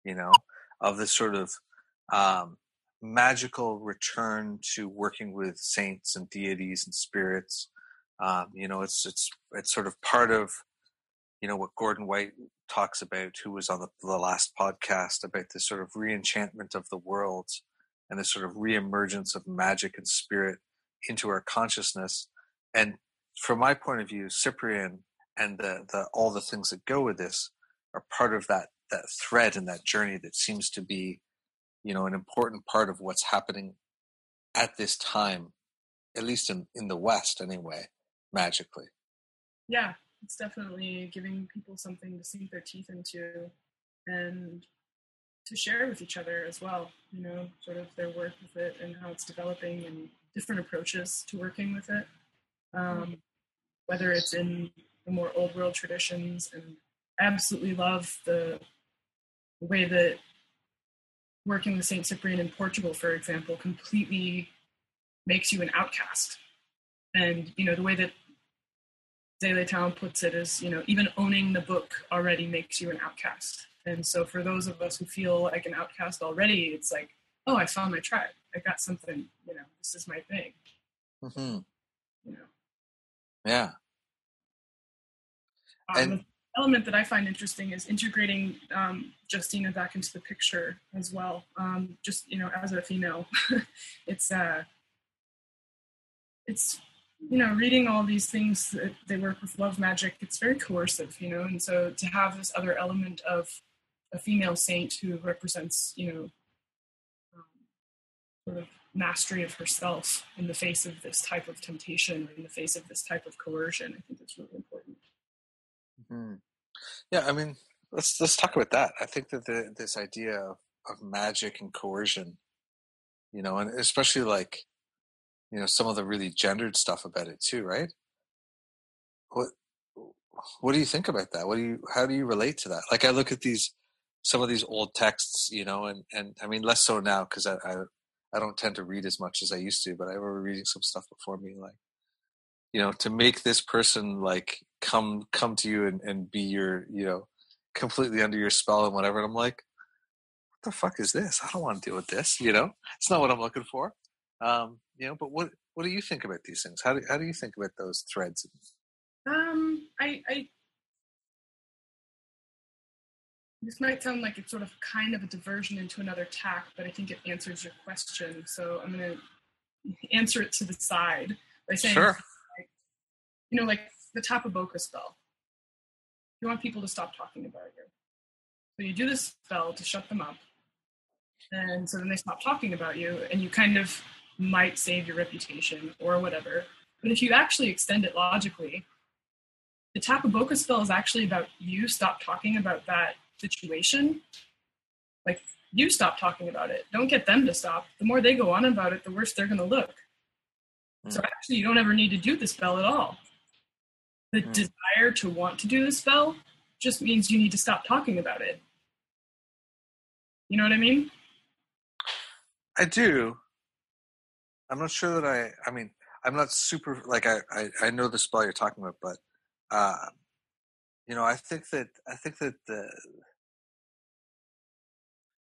you know of this sort of um, magical return to working with saints and deities and spirits um, you know it's it's it's sort of part of you know what gordon white talks about who was on the, the last podcast about this sort of reenchantment of the world and this sort of reemergence of magic and spirit into our consciousness. And from my point of view, Cyprian and the, the all the things that go with this are part of that that thread and that journey that seems to be, you know, an important part of what's happening at this time, at least in, in the West anyway, magically. Yeah, it's definitely giving people something to sink their teeth into and to share with each other as well, you know, sort of their work with it and how it's developing and different approaches to working with it. Um, whether it's in the more old world traditions, and I absolutely love the, the way that working with Saint Cyprian in Portugal, for example, completely makes you an outcast. And you know the way that Zé Leitão puts it is, you know, even owning the book already makes you an outcast. And so for those of us who feel like an outcast already, it's like, oh, I found my tribe. I got something. You know, this is my thing. Mm-hmm. You know. Yeah. Um, And- element that I find interesting is integrating um, Justina back into the picture as well. Um, just you know, as a female, it's uh, it's you know, reading all these things that they work with love magic. It's very coercive, you know, and so to have this other element of a female saint who represents, you know, um, sort of mastery of herself in the face of this type of temptation or in the face of this type of coercion, I think it's really important. Hmm Yeah, I mean, let's let's talk about that. I think that the, this idea of, of magic and coercion, you know, and especially like, you know, some of the really gendered stuff about it too, right? What what do you think about that? What do you how do you relate to that? Like, I look at these some of these old texts, you know, and and I mean less so now because I, I I don't tend to read as much as I used to, but I remember reading some stuff before me, like you know, to make this person like come come to you and, and be your, you know, completely under your spell and whatever. And I'm like, what the fuck is this? I don't want to deal with this, you know? It's not what I'm looking for. Um, you know, but what what do you think about these things? How do how do you think about those threads? Um, I, I this might sound like it's sort of kind of a diversion into another tack, but I think it answers your question. So I'm going to answer it to the side by saying, Sure. you know, like the Tapa Boca spell. You want people to stop talking about you. So you do this spell to shut them up. And so then they stop talking about you, and you kind of might save your reputation or whatever. But if you actually extend it logically, the Tapa Boca spell is actually about you stop talking about that situation. Like, you stop talking about it. Don't get them to stop. The more they go on about it, the worse they're going to look. So hmm. actually, you don't ever need to do the spell at all. The Hmm. desire to want to do the spell just means you need to stop talking about it. You know what I mean? I do. I'm not sure that I. I mean, I'm not super like I. I, I know the spell you're talking about, but uh, you know, I think that I think that the.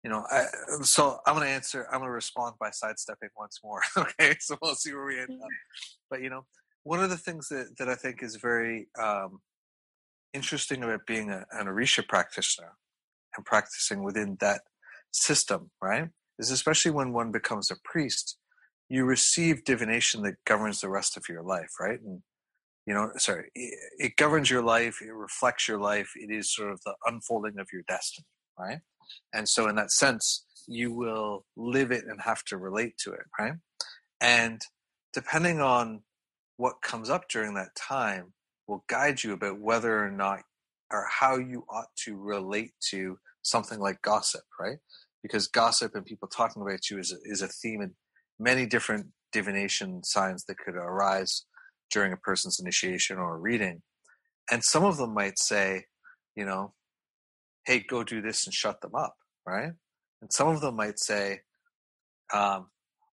You know, I, so I'm going to answer. I'm going to respond by sidestepping once more. okay, so we'll see where we end up. But you know, one of the things that that I think is very um, interesting about being a, an Orisha practitioner and practicing within that system, right? is especially when one becomes a priest, you receive divination that governs the rest of your life, right? And you know, sorry, it, it governs your life, it reflects your life, it is sort of the unfolding of your destiny, right? And so, in that sense, you will live it and have to relate to it, right? And depending on what comes up during that time, will guide you about whether or not or how you ought to relate to something like gossip, right? because gossip and people talking about you is a, is a theme in many different divination signs that could arise during a person's initiation or reading. And some of them might say, you know, hey, go do this and shut them up, right? And some of them might say, um,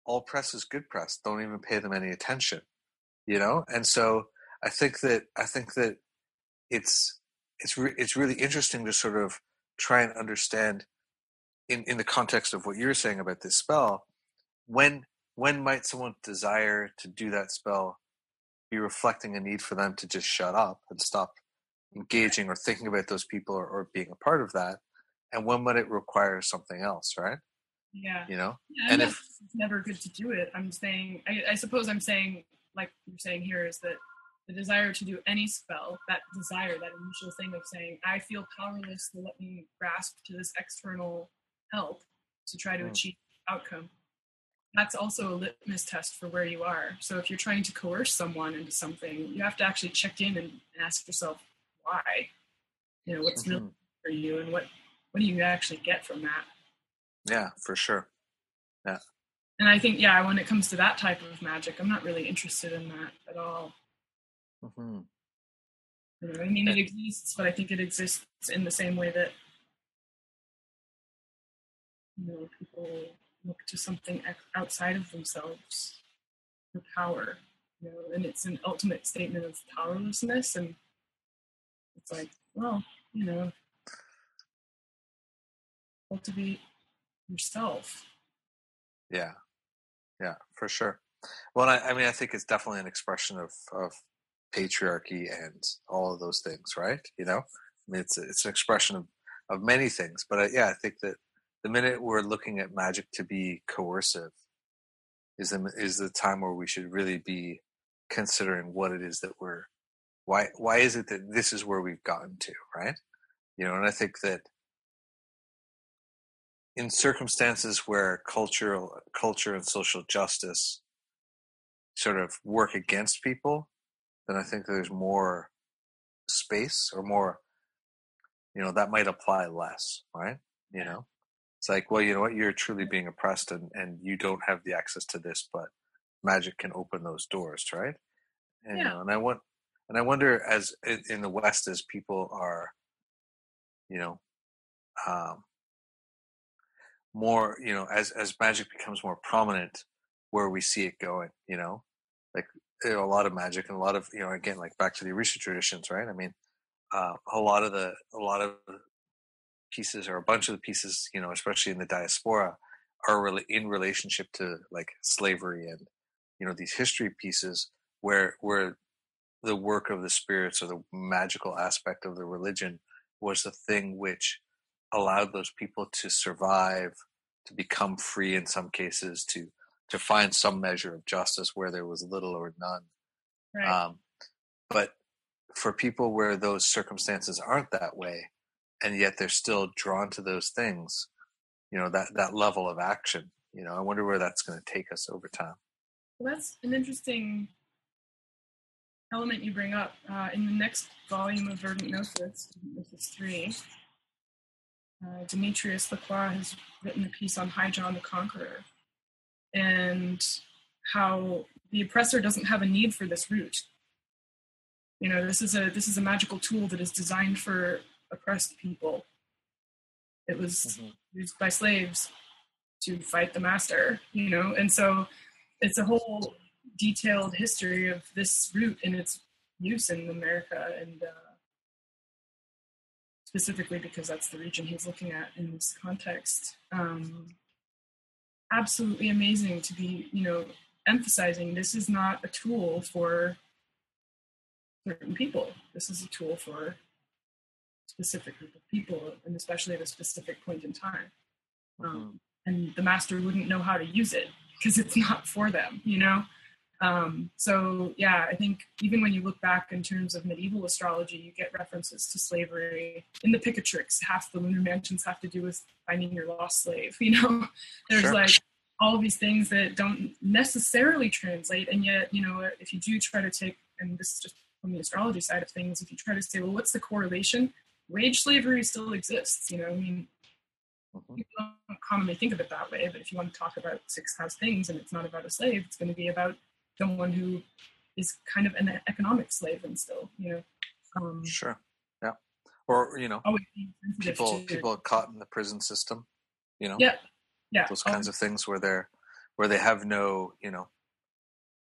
all press is good press. Don't even pay them any attention, you know. And so I think that I think that it's it's re- it's really interesting to sort of try and understand in, in the context of what you're saying about this spell, when when might someone desire to do that spell be reflecting a need for them to just shut up and stop engaging or thinking about those people or, or being a part of that? And when might it require something else, right? Yeah. You know? Yeah, And and if- it's never good to do it. I'm saying, I, I suppose I'm saying, like you're saying here, is that the desire to do any spell, that desire, that initial thing of saying, I feel powerless to let me grasp to this external help to try to Mm. achieve outcome. That's also a litmus test for where you are. So if you're trying to coerce someone into something, you have to actually check in and ask yourself why. You know, what's Mhm. for you and what what do you actually get from that? Yeah, for sure. And I think, yeah, when it comes to that type of magic, I'm not really interested in that at all. hmm You know, I mean, it exists, but I think it exists in the same way that you know people look to something outside of themselves for power. You know, and it's an ultimate statement of powerlessness, and it's like, well, you know, cultivate yourself. Yeah, yeah, for sure. Well, I, I mean, I think it's definitely an expression of of patriarchy and all of those things, right? You know, I mean, it's it's an expression of of many things, but I, yeah, I think that the minute we're looking at magic to be coercive is the, is the time where we should really be considering what it is that we're why why is it that this is where we've gotten to right you know and i think that in circumstances where cultural culture and social justice sort of work against people then i think there's more space or more you know that might apply less right? You know? It's like well you know what? You're truly being oppressed and and you don't have the access to this but magic can open those doors right? And, yeah. you know, and i want and i wonder as in the west as people are you know um more you know as as magic becomes more prominent where we see it going you know? Like you know, a lot of magic and a lot of you know again like back to the Orisha traditions right? I mean uh, a lot of the a lot of pieces or a bunch of the pieces you know especially in the diaspora are really in relationship to like slavery and you know these history pieces where where the work of the spirits or the magical aspect of the religion was the thing which allowed those people to survive, to become free in some cases, to to find some measure of justice where there was little or none. Right. Um, but for people where those circumstances aren't that way, and yet they're still drawn to those things, you know that that level of action. You know, I wonder where that's going to take us over time. Well, that's an interesting element you bring up. Uh, in the next volume of Verdant Gnosis, Gnosis 3, uh, Demetrius Lacroix has written a piece on High John the Conqueror and how the oppressor doesn't have a need for this root. You know, this is a this is a magical tool that is designed for oppressed people. It was mm-hmm. used by slaves to fight the master, you know, and so it's a whole detailed history of this root and its use in America and uh, specifically because that's the region he's looking at in this context. Um, absolutely amazing to be, you know, emphasizing this is not a tool for certain people. This is a tool for specific group of people, and especially at a specific point in time. Um. And the master wouldn't know how to use it because it's not for them, you know. Um, so yeah, I think even when you look back in terms of medieval astrology, you get references to slavery. In the Picatrix, half the lunar mansions have to do with finding your lost slave. You know, there's sure. like all these things that don't necessarily translate, and yet you know, if you do try to take, and this is just from the astrology side of things, if you try to say, well, what's the correlation? Wage slavery still exists. You know, I mean, mm-hmm. people don't commonly think of it that way, but if you want to talk about six house things and it's not about a slave, it's going to be about someone who is kind of an economic slave and still, you know. Um, sure. Yeah. Or you know, people to, people caught in the prison system. You know. Yeah. Yeah. Those kinds of things where they're where they have no, you know,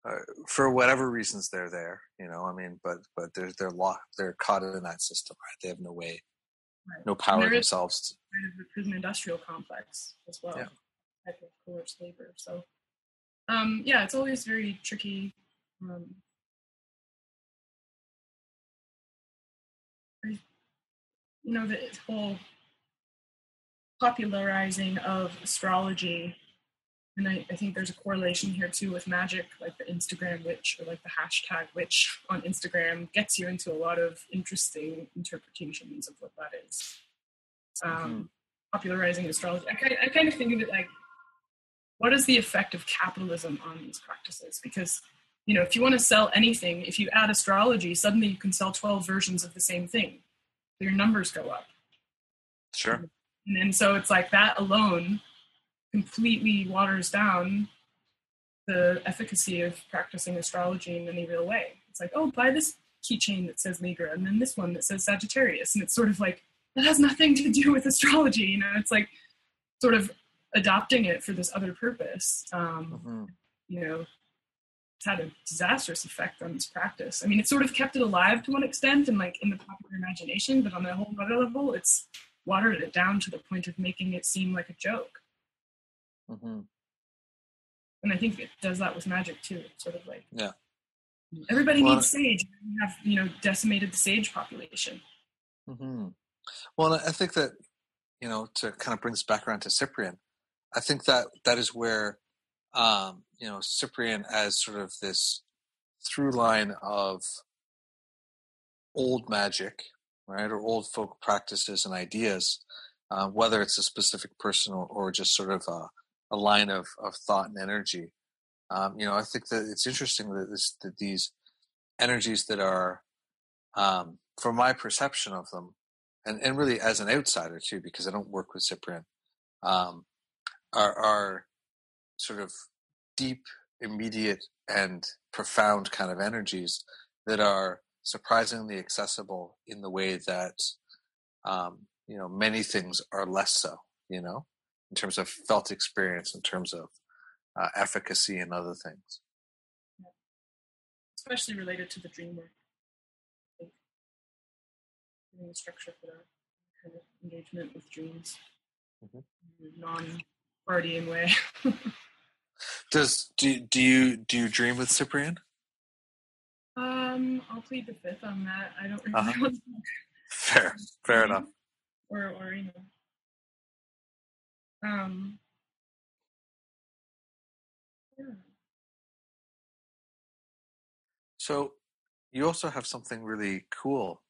uh, for whatever reasons they're there. You know, I mean, but but they're they're locked. They're caught in that system, right? They have no way, right. no power themselves. To, kind of the prison industrial complex as well. Yeah. Type of coerced labor. So um, yeah, it's always very tricky. Um, you know, the whole popularizing of astrology, and I, I, think there's a correlation here too with magic, like the Instagram witch or like the hashtag witch on Instagram gets you into a lot of interesting interpretations of what that is. Um, mm-hmm. Popularizing astrology. I, I kind of think of it like what is the effect of capitalism on these practices? Because you know, if you want to sell anything, if you add astrology, suddenly you can sell 12 versions of the same thing. Your numbers go up. Sure. And, and so it's like that alone completely waters down the efficacy of practicing astrology in any real way. It's like, oh, buy this keychain that says Libra, and then this one that says Sagittarius, and it's sort of like that has nothing to do with astrology. You know, it's like sort of adopting it for this other purpose. Um, hmm you know, it's had a disastrous effect on this practice. I mean, it sort of kept it alive to one extent and like in the popular imagination, but on a whole other level, it's watered it down to the point of making it seem like a joke. hmm And I think it does that with magic too. Sort of like Yeah. everybody Well, needs sage. We have you know decimated the sage population. hmm Well, I think that you know to kind of bring this back around to Cyprian, I think that that is where um, you know Cyprian as sort of this through line of old magic, right, or old folk practices and ideas, uh, whether it's a specific person or, or just sort of a, a line of, of thought and energy. Um, you know, I think that it's interesting that this that these energies that are, um, from my perception of them, and, and really as an outsider too, because I don't work with Cyprian, um, are, are sort of deep, immediate, and profound kind of energies that are surprisingly accessible in the way that um, you know many things are less so. You know, in terms of felt experience, in terms of uh, efficacy, and other things. especially related to the dream work. I think. The structure for that kind of engagement with dreams, Mhm. in non-Freudian way. Does do do you do you dream with Cyprian? um, I'll plead the fifth on that. I don't really Uh-huh. Fair, fair enough. or or you know um yeah. So you also have something really cool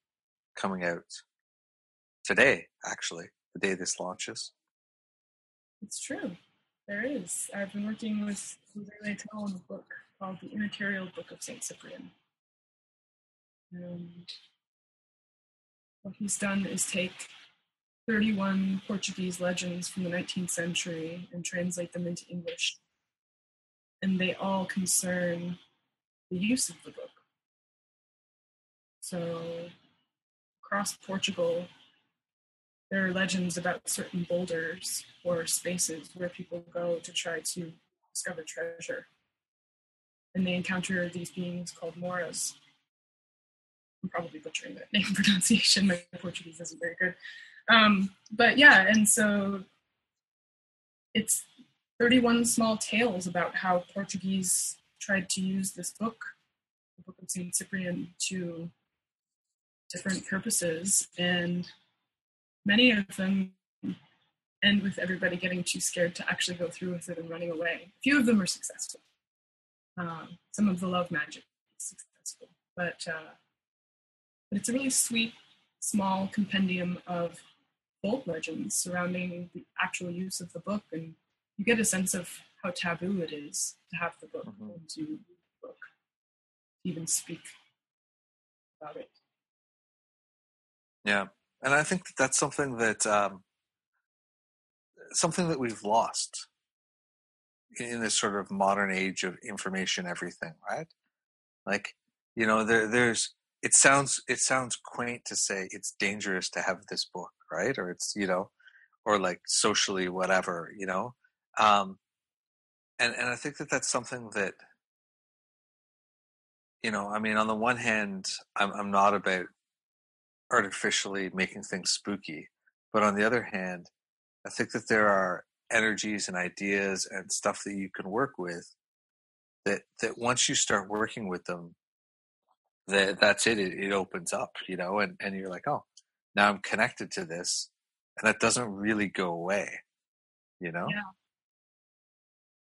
coming out today, actually, the day this launches. It's true. There is. I've been working with Jose on a book called the immaterial book of saint cyprian. And what he's done is take 31 portuguese legends from the 19th century and translate them into english. And they all concern the use of the book. So across portugal there are legends about certain boulders or spaces where people go to try to discover treasure. And they encounter these beings called moras. I'm probably butchering that name pronunciation. My Portuguese isn't very good. Um, but yeah, and so it's 31 small tales about how Portuguese tried to use this book, the Book of St. Cyprian, to different purposes. And many of them end with everybody getting too scared to actually go through with it and running away. A few of them are successful. Um, some of the love magic is successful, but uh, but it's a really sweet, small compendium of folk legends surrounding the actual use of the book, and you get a sense of how taboo it is to have the book Mhm. and to book, even speak about it. Yeah, and I think that that's something that um, something that we've lost in this sort of modern age of information everything, right? Like, you know, there there's it sounds it sounds quaint to say it's dangerous to have this book, right? Or it's you know, or like socially whatever, you know. Um, and and I think that that's something that you know, I mean, on the one hand, I'm I'm not about artificially making things spooky. But on the other hand, I think that there are energies and ideas and stuff that you can work with that that once you start working with them, that that's it, it. It opens up, you know, and, and you're like, oh, now I'm connected to this. And that doesn't really go away, you know? Yeah.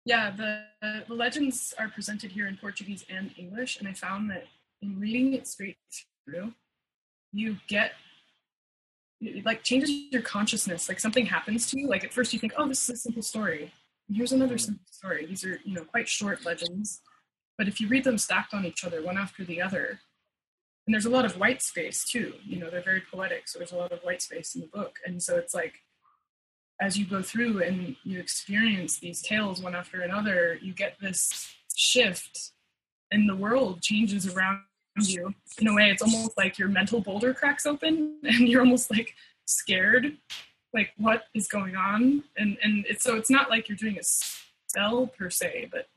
Yeah, the, the legends are presented here in Portuguese and English, and I found that in reading it straight through, you get it like changes your consciousness. Like something happens to you. Like at first you think, oh, this is a simple story. Here's another Mhm. simple story. These are you know quite short legends, but if you read them stacked on each other, one after the other, and there's a lot of white space too. You know, they're very poetic, so there's a lot of white space in the book, and so it's like as you go through and you experience these tales one after another, you get this shift, and the world changes around you. In a way, it's almost like your mental boulder cracks open and you're almost like scared, like what is going on? And and it's so it's not like you're doing a spell per se, but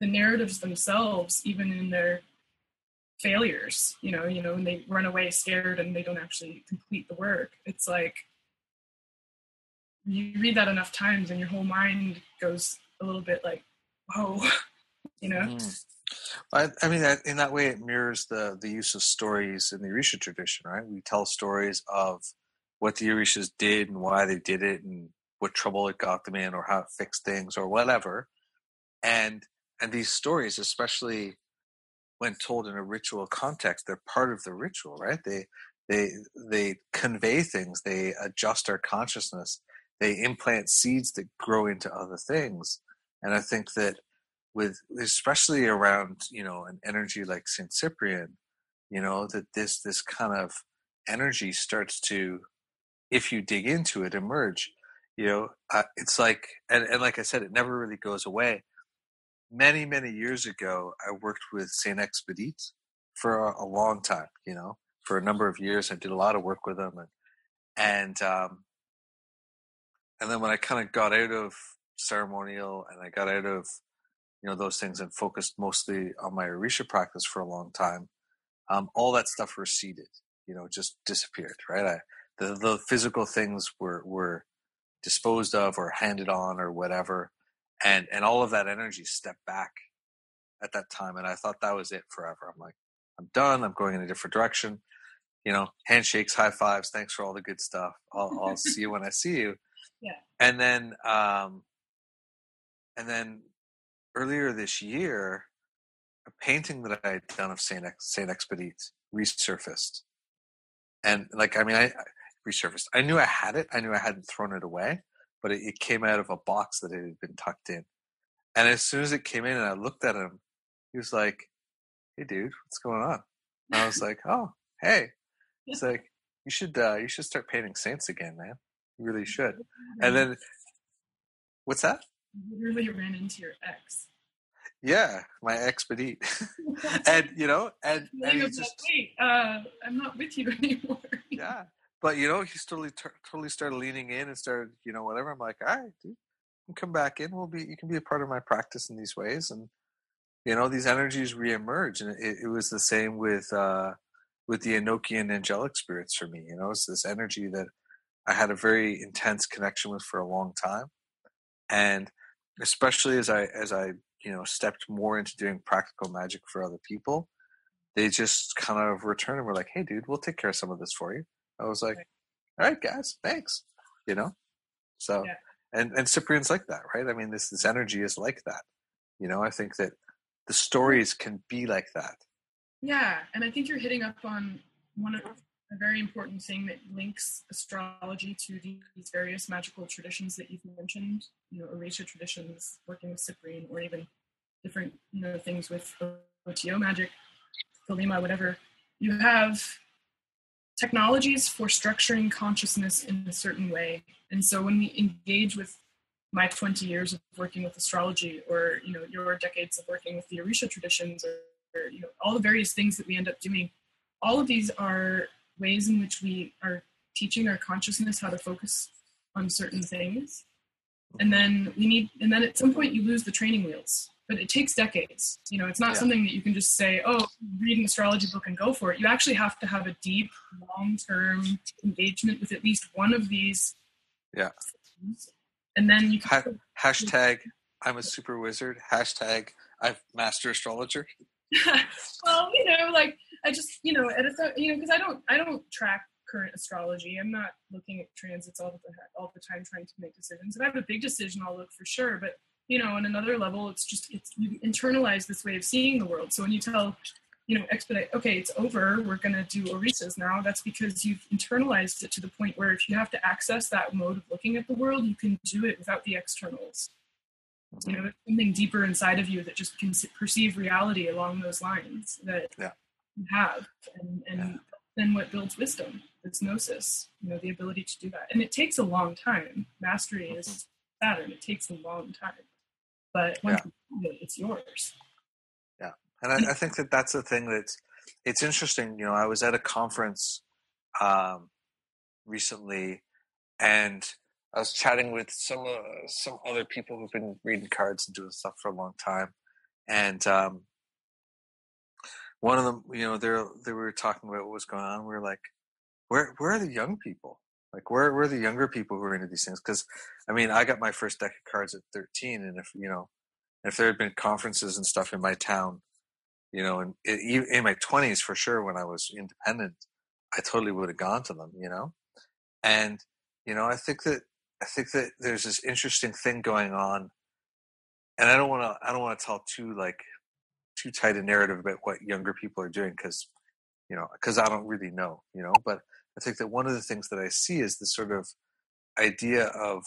the narratives themselves, even in their failures, you know, you know, when they run away scared and they don't actually complete the work, it's like you read that enough times and your whole mind goes a little bit like, whoa, you know. Mm. I, I mean, in that way, it mirrors the the use of stories in the Orisha tradition, right? We tell stories of what the Orishas did and why they did it, and what trouble it got them in, or how it fixed things, or whatever. And and these stories, especially when told in a ritual context, they're part of the ritual, right? They they they convey things, they adjust our consciousness, they implant seeds that grow into other things. And I think that with especially around you know an energy like Saint Cyprian, you know that this this kind of energy starts to, if you dig into it, emerge. You know, uh, it's like and, and like I said, it never really goes away. Many many years ago, I worked with Saint Expedite for a, a long time. You know, for a number of years, I did a lot of work with them, and and um, and then when I kind of got out of ceremonial and I got out of you know those things and focused mostly on my Orisha practice for a long time, um, all that stuff receded. You know, just disappeared. Right. I, the the physical things were were disposed of or handed on or whatever, and and all of that energy stepped back at that time. And I thought that was it forever. I'm like, I'm done. I'm going in a different direction. You know, handshakes, high fives. Thanks for all the good stuff. I'll, I'll see you when I see you. Yeah. And then, um, and then earlier this year, a painting that I had done of Saint Ex- Saint Expedite resurfaced, and like I mean, I, I, resurfaced. I knew I had it. I knew I hadn't thrown it away, but it, it came out of a box that it had been tucked in. And as soon as it came in, and I looked at him, he was like, "Hey, dude, what's going on?" And I was like, "Oh, hey." It's like you should uh, you should start painting saints again, man. You really should. And then, what's that? Literally ran into your ex. Yeah, my expedite, and you know, and, and just like, wait, uh, I'm not with you anymore. yeah, but you know, he's totally totally started leaning in and started, you know, whatever. I'm like, all right, dude, come back in. We'll be, you can be a part of my practice in these ways, and you know, these energies reemerge, and it, it was the same with uh with the Enochian angelic spirits for me. You know, it's this energy that I had a very intense connection with for a long time, and especially as I as I you know stepped more into doing practical magic for other people, they just kind of returned and were like, "Hey, dude, we'll take care of some of this for you." I was like, "All right, guys, thanks." You know, so yeah. and and Cyprian's like that, right? I mean, this this energy is like that. You know, I think that the stories can be like that. Yeah, and I think you're hitting up on one of a very important thing that links astrology to these various magical traditions that you've mentioned, you know, Orisha traditions, working with Cyprian, or even different, you know, things with OTO magic, Thelema, whatever. You have technologies for structuring consciousness in a certain way. And so when we engage with my 20 years of working with astrology or, you know, your decades of working with the Orisha traditions or, or you know, all the various things that we end up doing, all of these are ways in which we are teaching our consciousness how to focus on certain things. And then we need and then at some point you lose the training wheels but it takes decades. You know it's not yeah. something that you can just say oh read an astrology book and go for it. You actually have to have a deep long-term engagement with at least one of these yeah. and then you can ha- hashtag i'm a super wizard. Hashtag i've master astrologer well you know like I just, you know, at a, you know, because I don't, I don't track current astrology. I'm not looking at transits all the all the time trying to make decisions. If I have a big decision, I'll look for sure. But you know, on another level, it's just it's you internalize this way of seeing the world. So when you tell, you know, expedite, okay, it's over. We're gonna do Orishas now. That's because you've internalized it to the point where if you have to access that mode of looking at the world, you can do it without the externals. You know, something deeper inside of you that just can perceive reality along those lines. That yeah have and, and yeah. then what builds wisdom is gnosis you know the ability to do that and it takes a long time mastery mm-hmm. is saturn it takes a long time but once yeah. it, it's yours yeah and I, I, think that that's the thing that it's interesting. You know, I was at a conference um, recently, and I was chatting with some uh, some other people who've been reading cards and doing stuff for a long time, and um, one of them, you know, they they were talking about what was going on. We were like, where where are the young people? Like, where where are the younger people who are into these things? Because, I mean, I got my first deck of cards at 13, and if you know, if there had been conferences and stuff in my town, you know, and in my 20s for sure, when I was independent, I totally would have gone to them, you know, and you know, I think that I think that there's this interesting thing going on, and I don't want to I don't want to tell too like too tight a narrative about what younger people are doing because you know because I don't really know, you know, but I think that one of the things that I see is this sort of idea of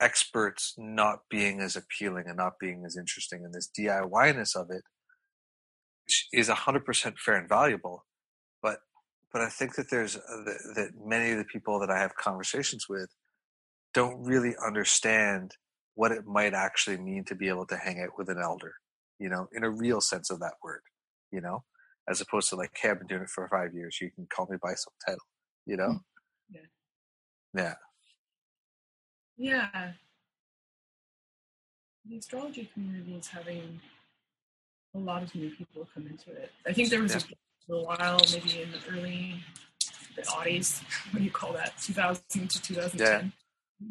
experts not being as appealing and not being as interesting and this DIY-ness of it is 100% fair and valuable but but I think that there's uh, that many of the people that I have conversations with don't really understand what it might actually mean to be able to hang out with an elder you know in a real sense of that word you know as opposed to like hey I've been doing it for five years you can call me by some title you know? Mm, yeah. Yeah. Yeah. The astrology community is having a lot of new people come into it. I think there was yeah. a, while maybe in the early the oddies what do you call that 2000 to 2010 Yeah.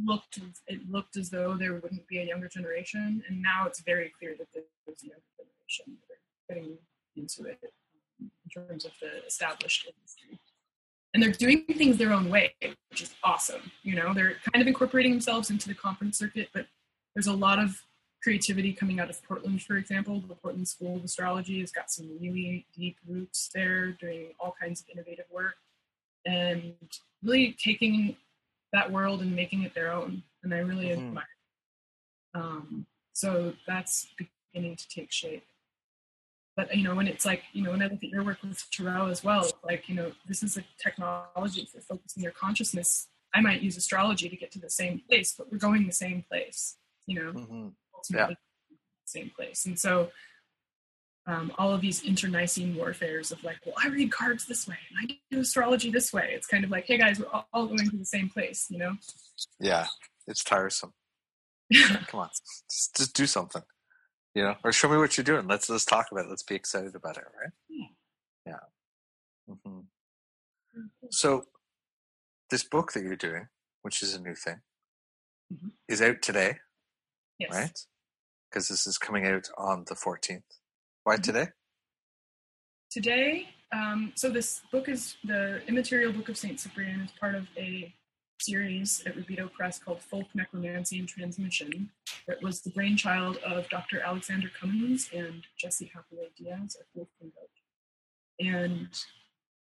Looked it looked as though there wouldn't be a younger generation and now it's very clear that there's a younger generation that are getting into it um, in terms of the established industry and they're doing things their own way, which is awesome. You know, they're kind of incorporating themselves into the conference circuit, but there's a lot of creativity coming out of Portland, for example. The Portland School of Astrology has got some really deep roots there, doing all kinds of innovative work and really taking that world and making it their own. And I really Mhm. admire. It. Um, so that's beginning to take shape but you know when it's like you know when i look at your work with tarot as well like you know this is a technology for focusing your consciousness i might use astrology to get to the same place but we're going the same place you know hmm ultimately the same place and so um, all of these internecine warfares of like well i read cards this way and i do astrology this way. It's kind of like hey guys we're all- going to the same place you know? Yeah it's tiresome. Come on just, just do something you know or show me what you're doing. Let's let's talk about it. Let's be excited about it right? Yeah. yeah. Hmm so this book that you're doing which is a new thing Mhm. is out today yes. right? Because this is coming out on the 14th why Mhm. today today um, so this book is the immaterial book of saint cyprian It's part of a series at Rubedo Press called Folk Necromancy and Transmission. That was the brainchild of Dr. Alexander Cummins and Jesse Hathaway Diaz at Wolf and Goat. And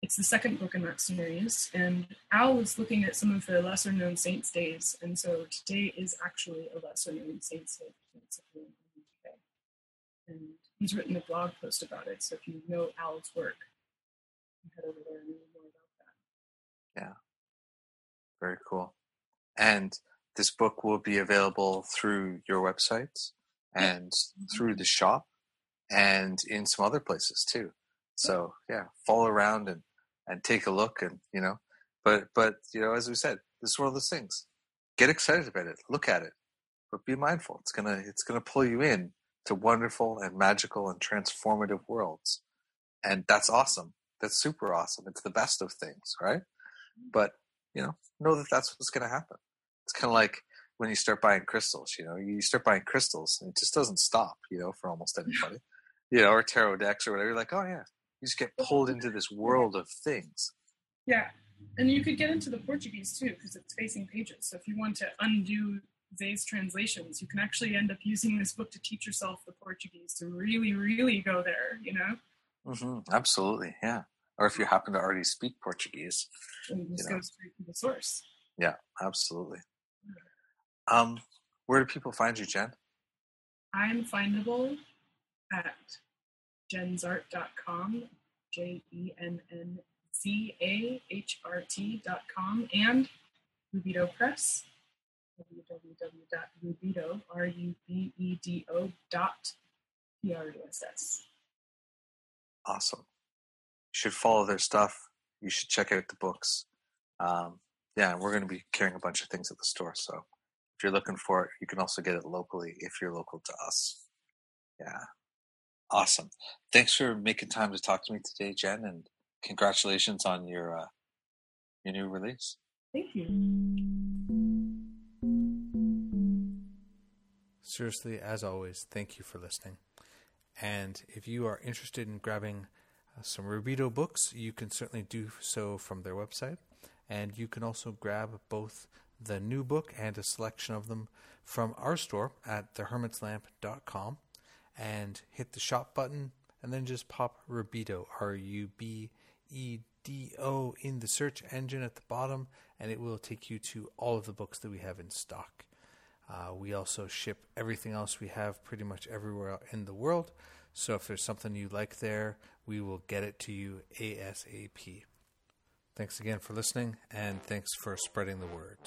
it's the second book in that series. And Al was looking at some of the lesser known saints' days. And so today is actually a lesser known saints' day for Saint Cyprian in the UK. And he's written a blog post about it. So if you know Al's work, head over there and read more about that. Yeah. Very cool. And this book will be available through your website and mm-hmm. through the shop and in some other places too. So yeah follow around and and take a look and you know but but you know as we said this is one of those things. Get excited about it. Look at it. But be mindful. It's gonna it's gonna pull you in to wonderful and magical and transformative worlds. And that's awesome. That's super awesome. It's the best of things right? But you know know that that's what's gonna happen. It's kind of like when you start buying crystals you know? You start buying crystals and it just doesn't stop you know for almost anybody. You know or tarot decks or whatever you're like oh yeah. You just get pulled into this world of things. Yeah, and you could get into the Portuguese too because it's facing pages. So if you want to undo Zé's translations, you can actually end up using this book to teach yourself the Portuguese to really, really go there. You know, hmm absolutely yeah. Or if you happen to already speak portuguese and you just You go straight to the source. yeah absolutely. Um where do people find you Jenn? I'm findable at jennzahrt.com, J E N N Z A H R T.com, and Rubedo Press, www.rubedo, R U B E D O dot P R E S S. awesome should follow their stuff. You should check out the books. Um, yeah, we're going to be carrying a bunch of things at the store. So if you're looking for it, you can also get it locally if you're local to us. Yeah. Awesome. Thanks for making time to talk to me today, Jenn, and congratulations on your uh, your new release. Thank you. Seriously, as always, thank you for listening. And if you are interested in grabbing uh, some Rubedo books, you can certainly do so from their website. And you can also grab both the new book and a selection of them from our store at thehermitslamp.com and hit the shop button and then just pop Rubedo, R U B E D O, in the search engine at the bottom, and it will take you to all of the books that we have in stock. Uh, we also ship everything else we have pretty much everywhere in the world. So if there's something you like there, we will get it to you ASAP. Thanks again for listening, and thanks for spreading the word.